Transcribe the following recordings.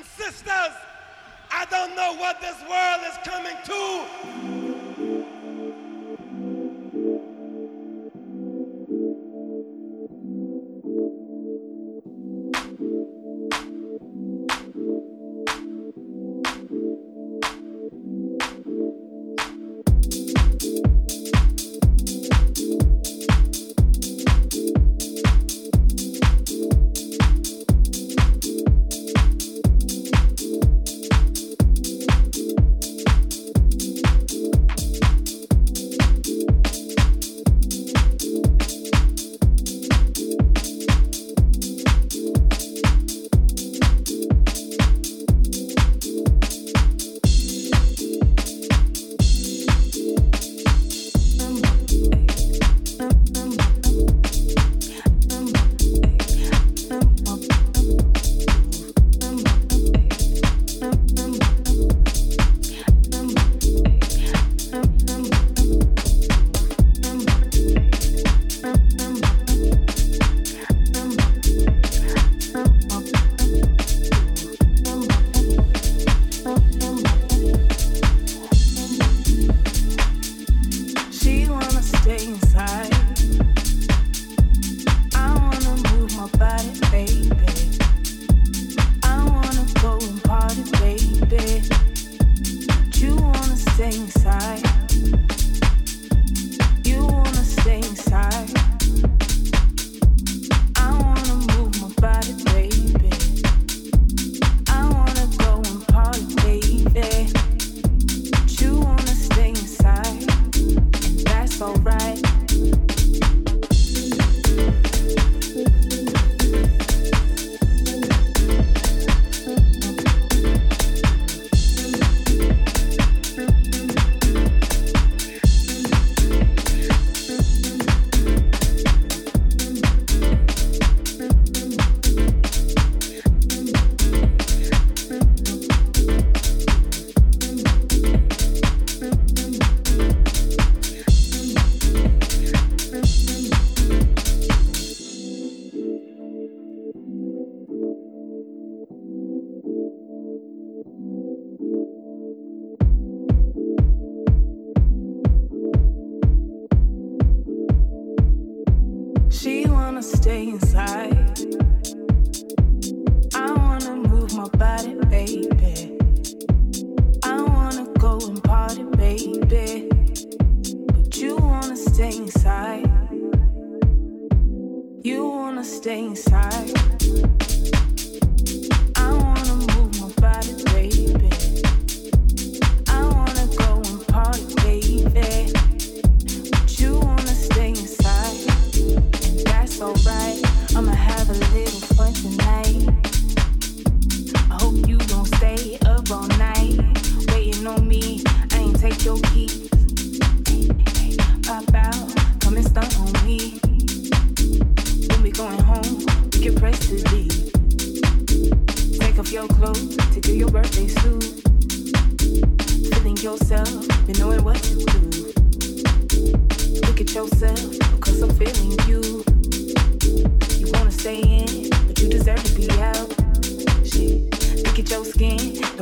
and sisters, I don't know what this world is coming to.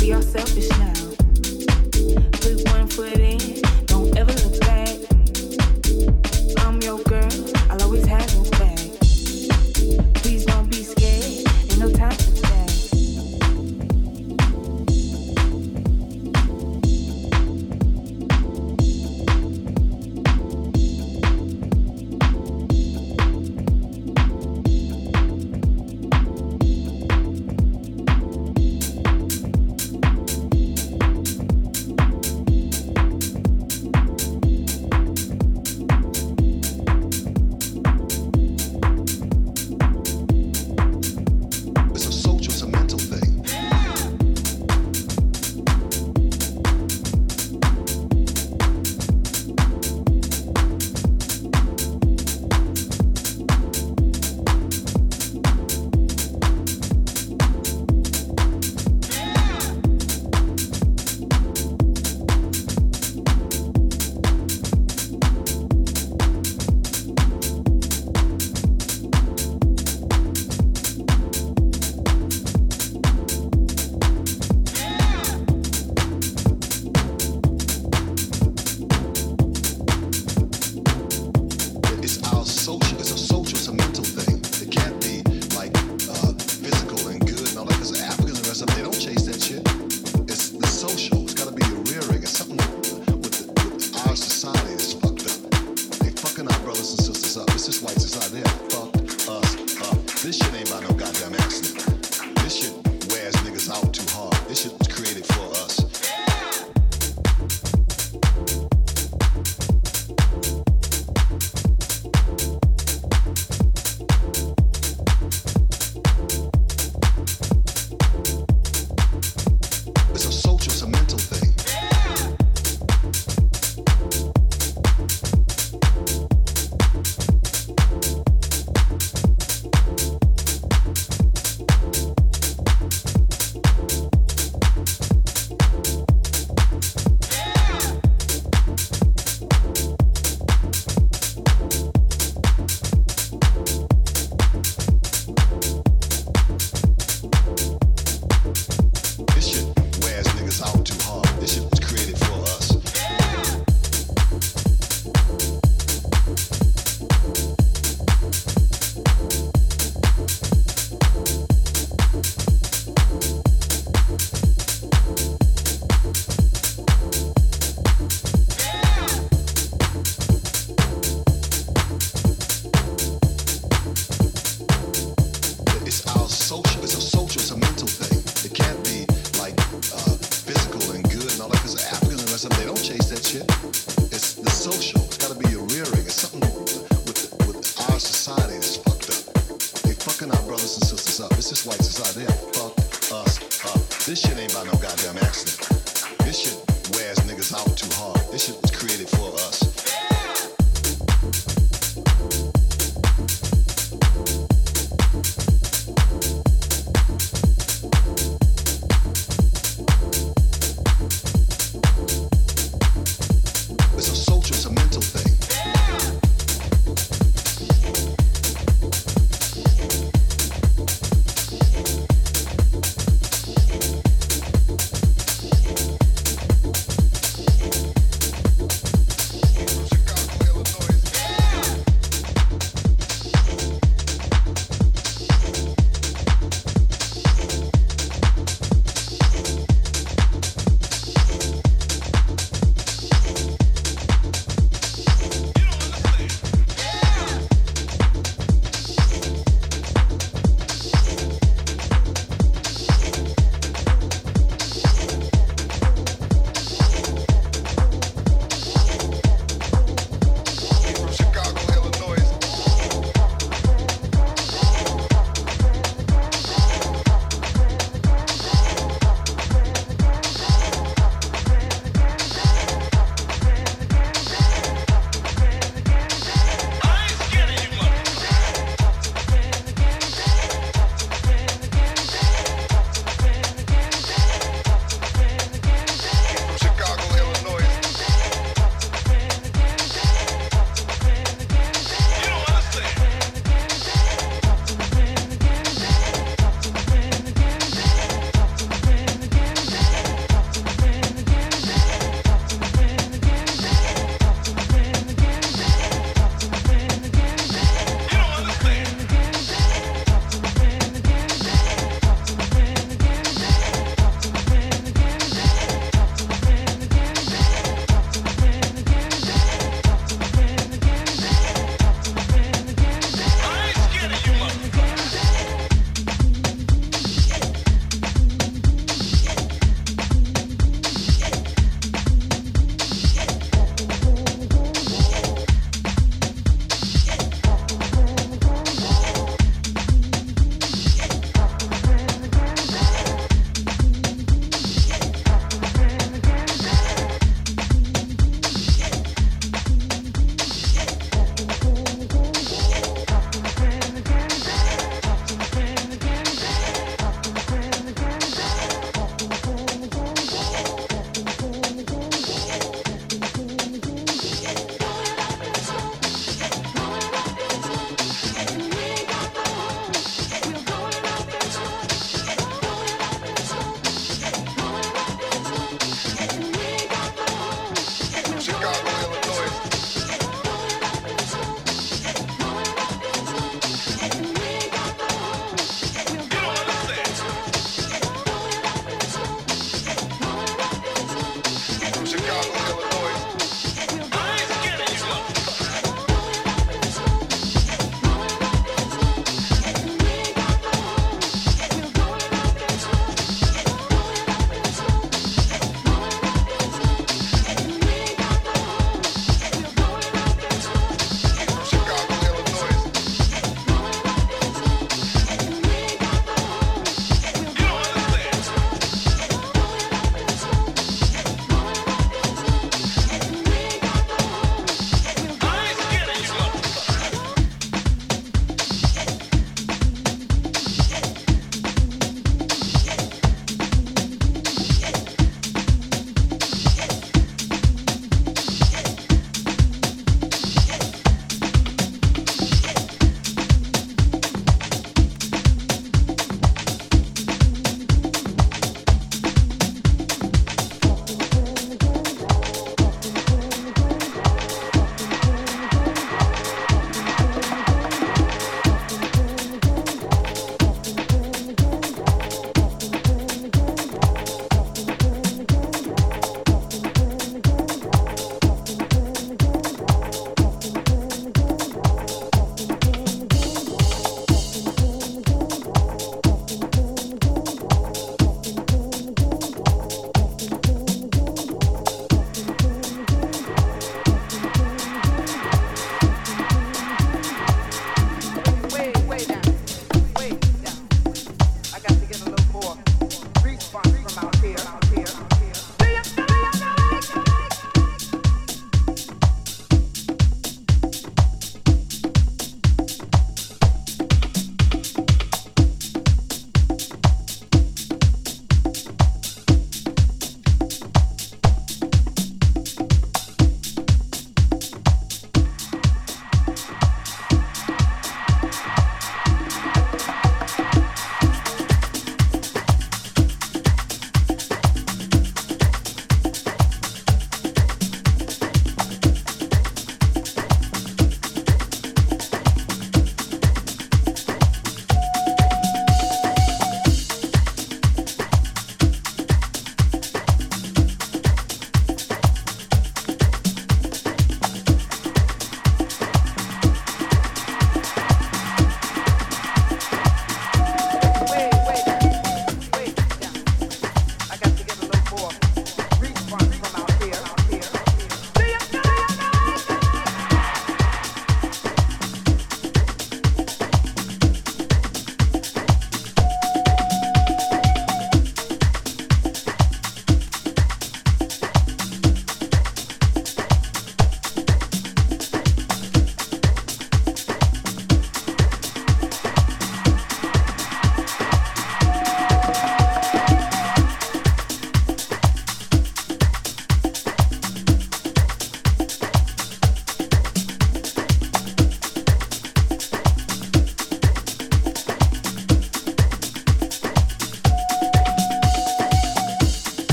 be are selfish now.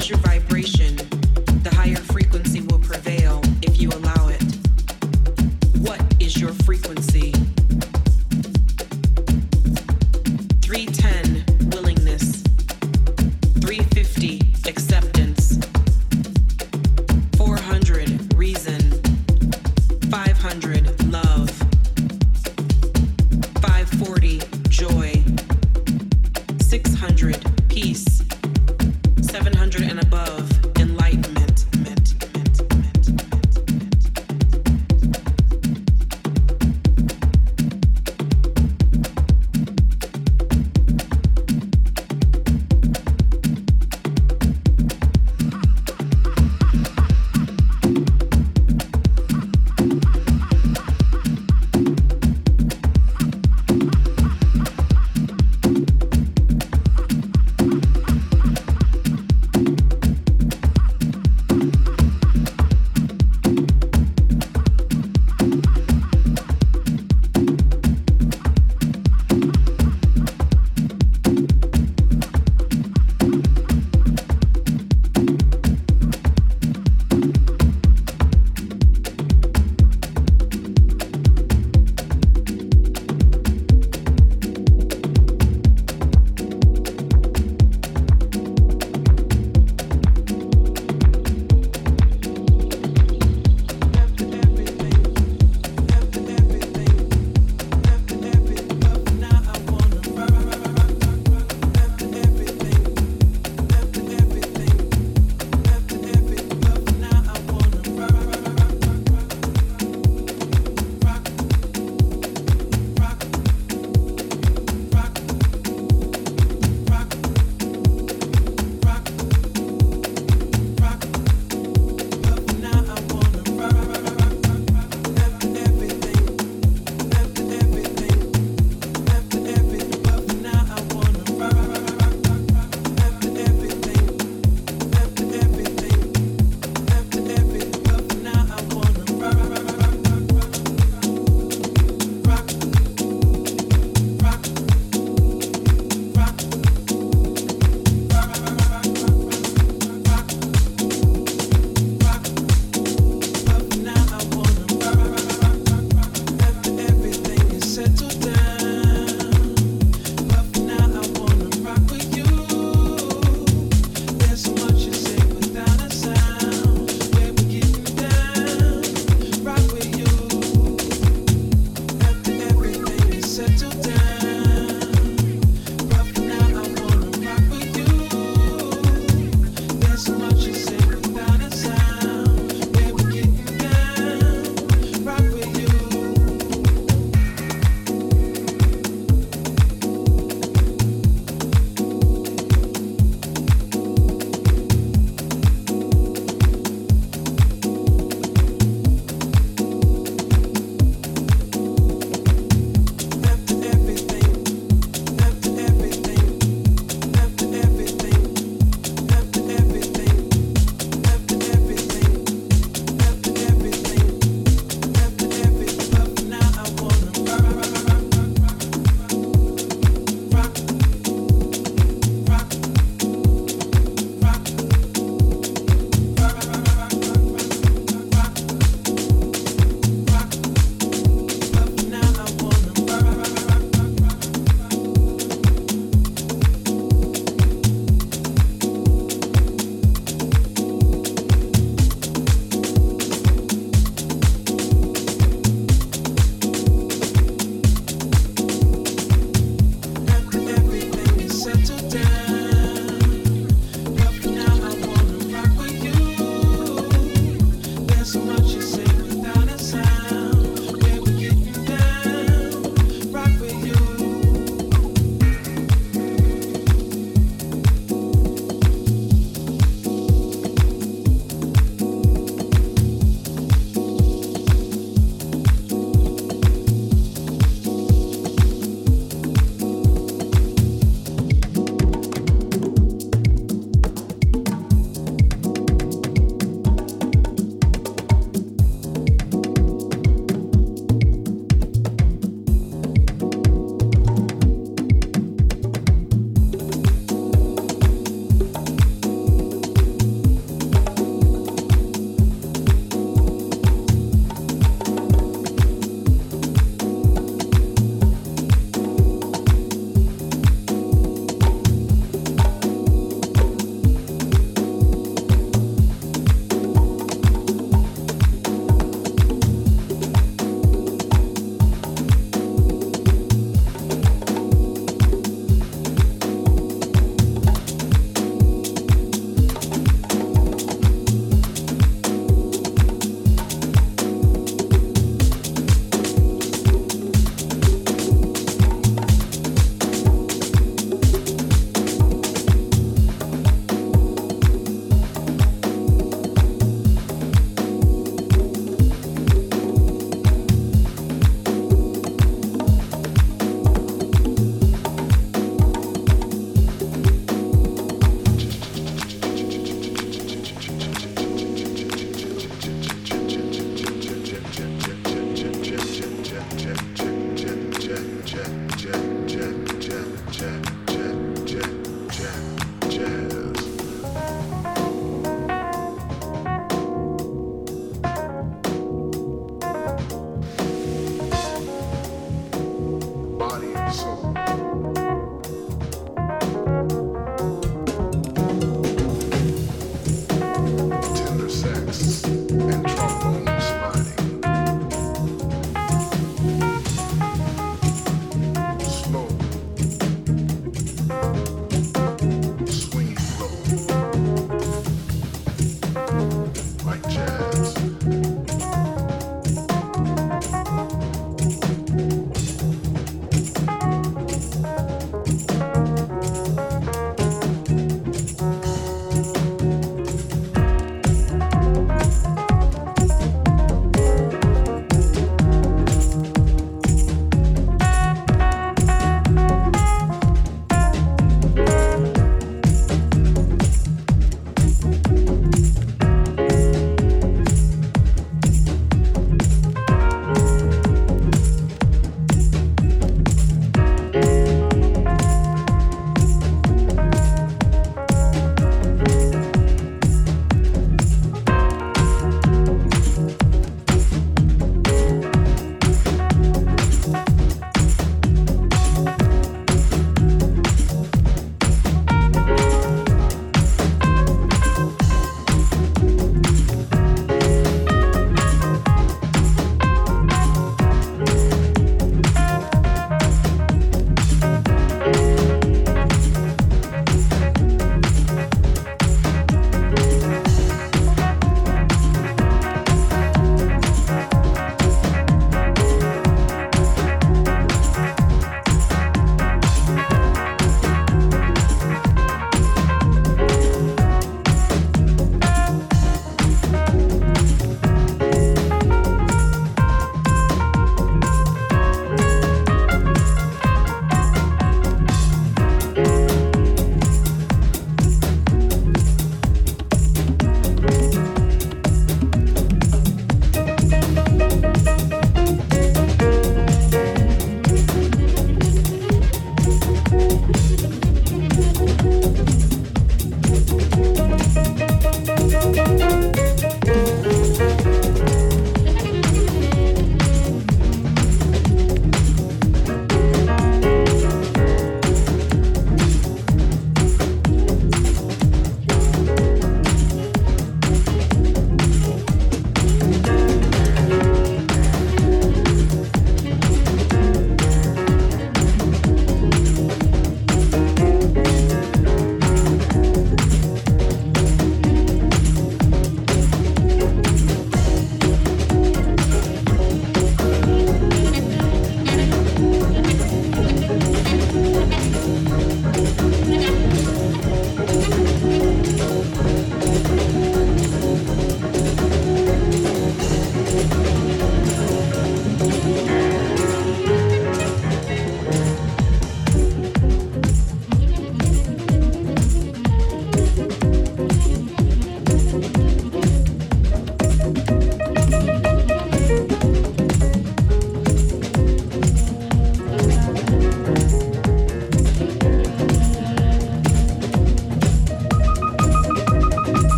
540 joy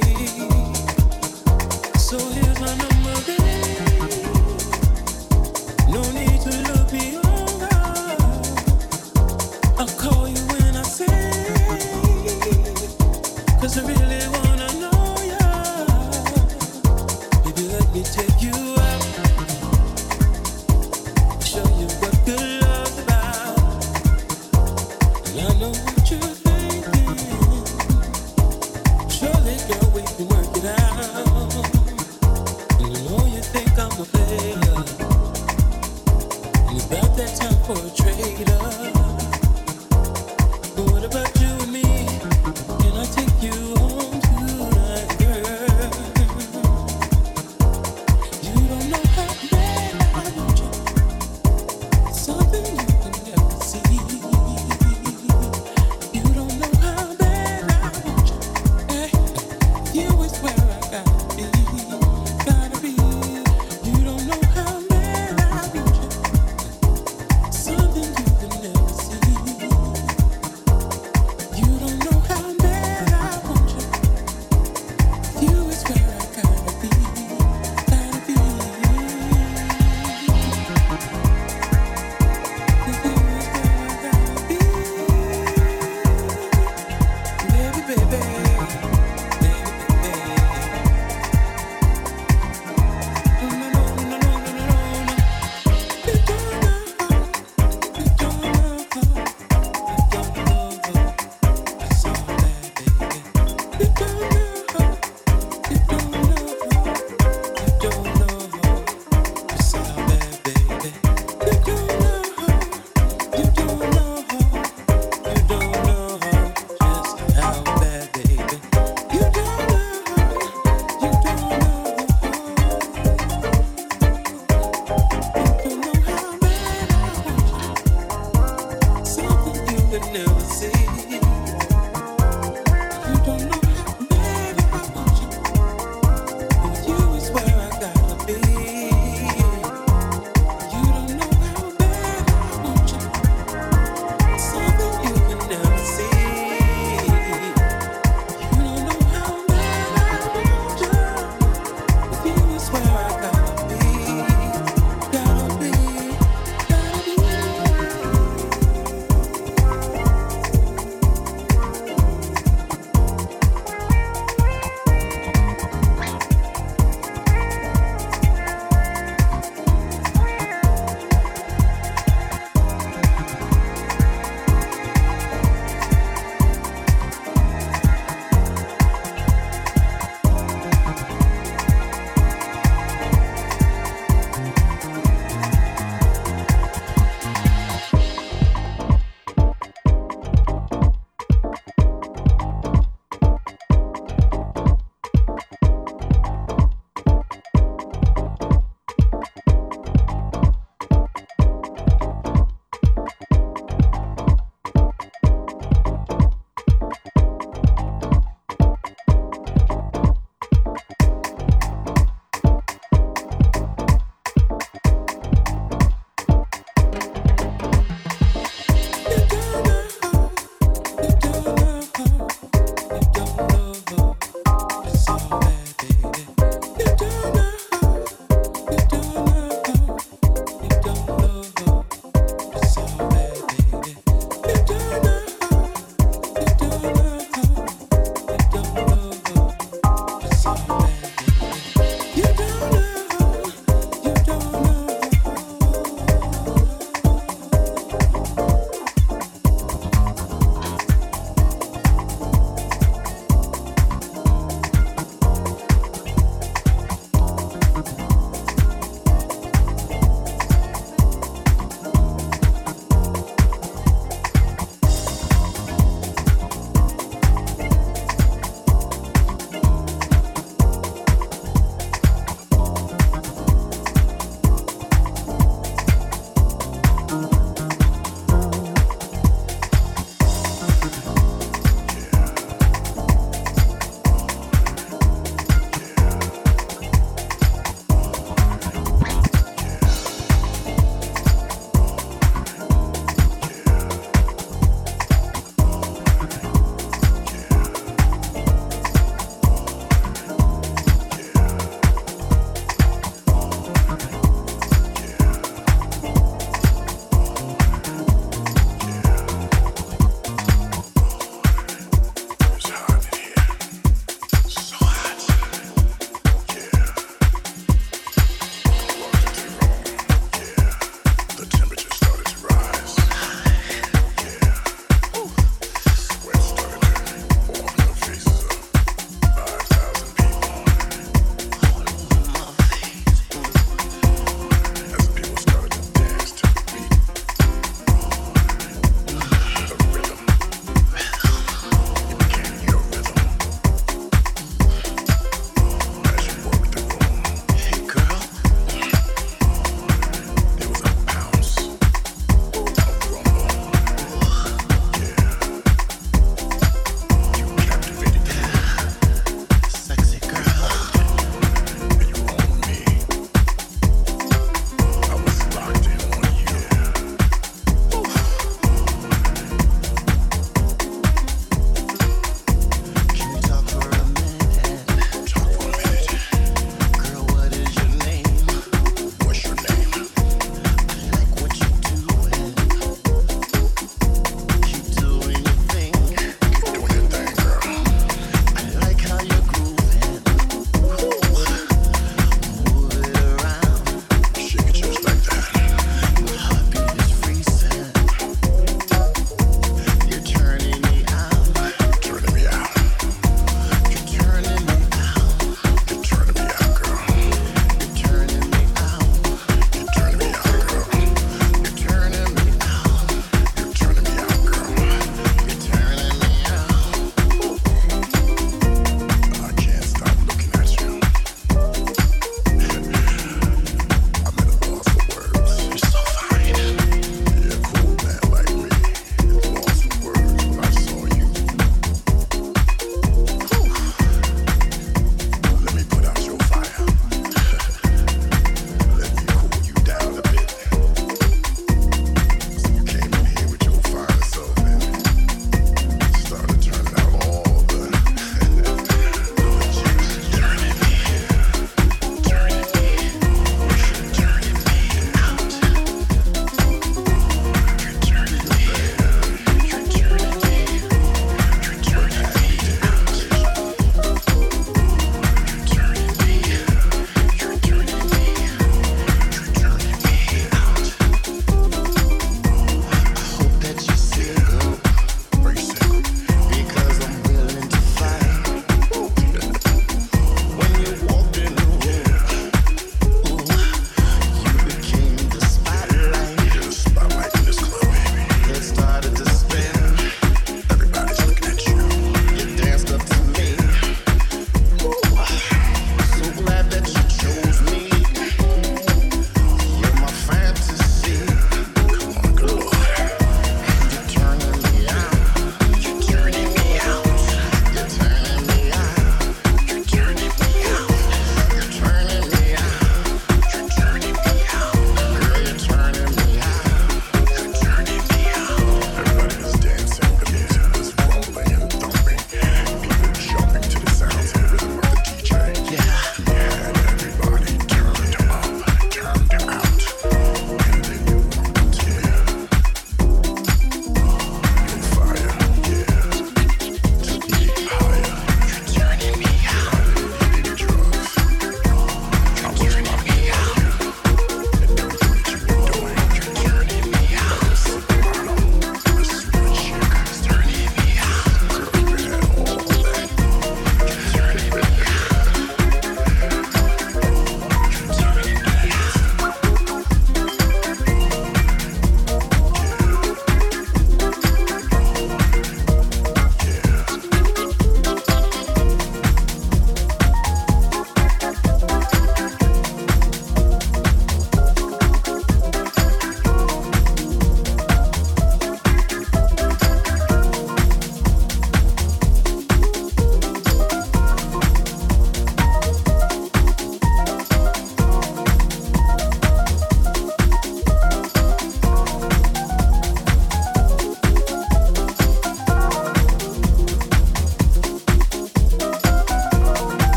Because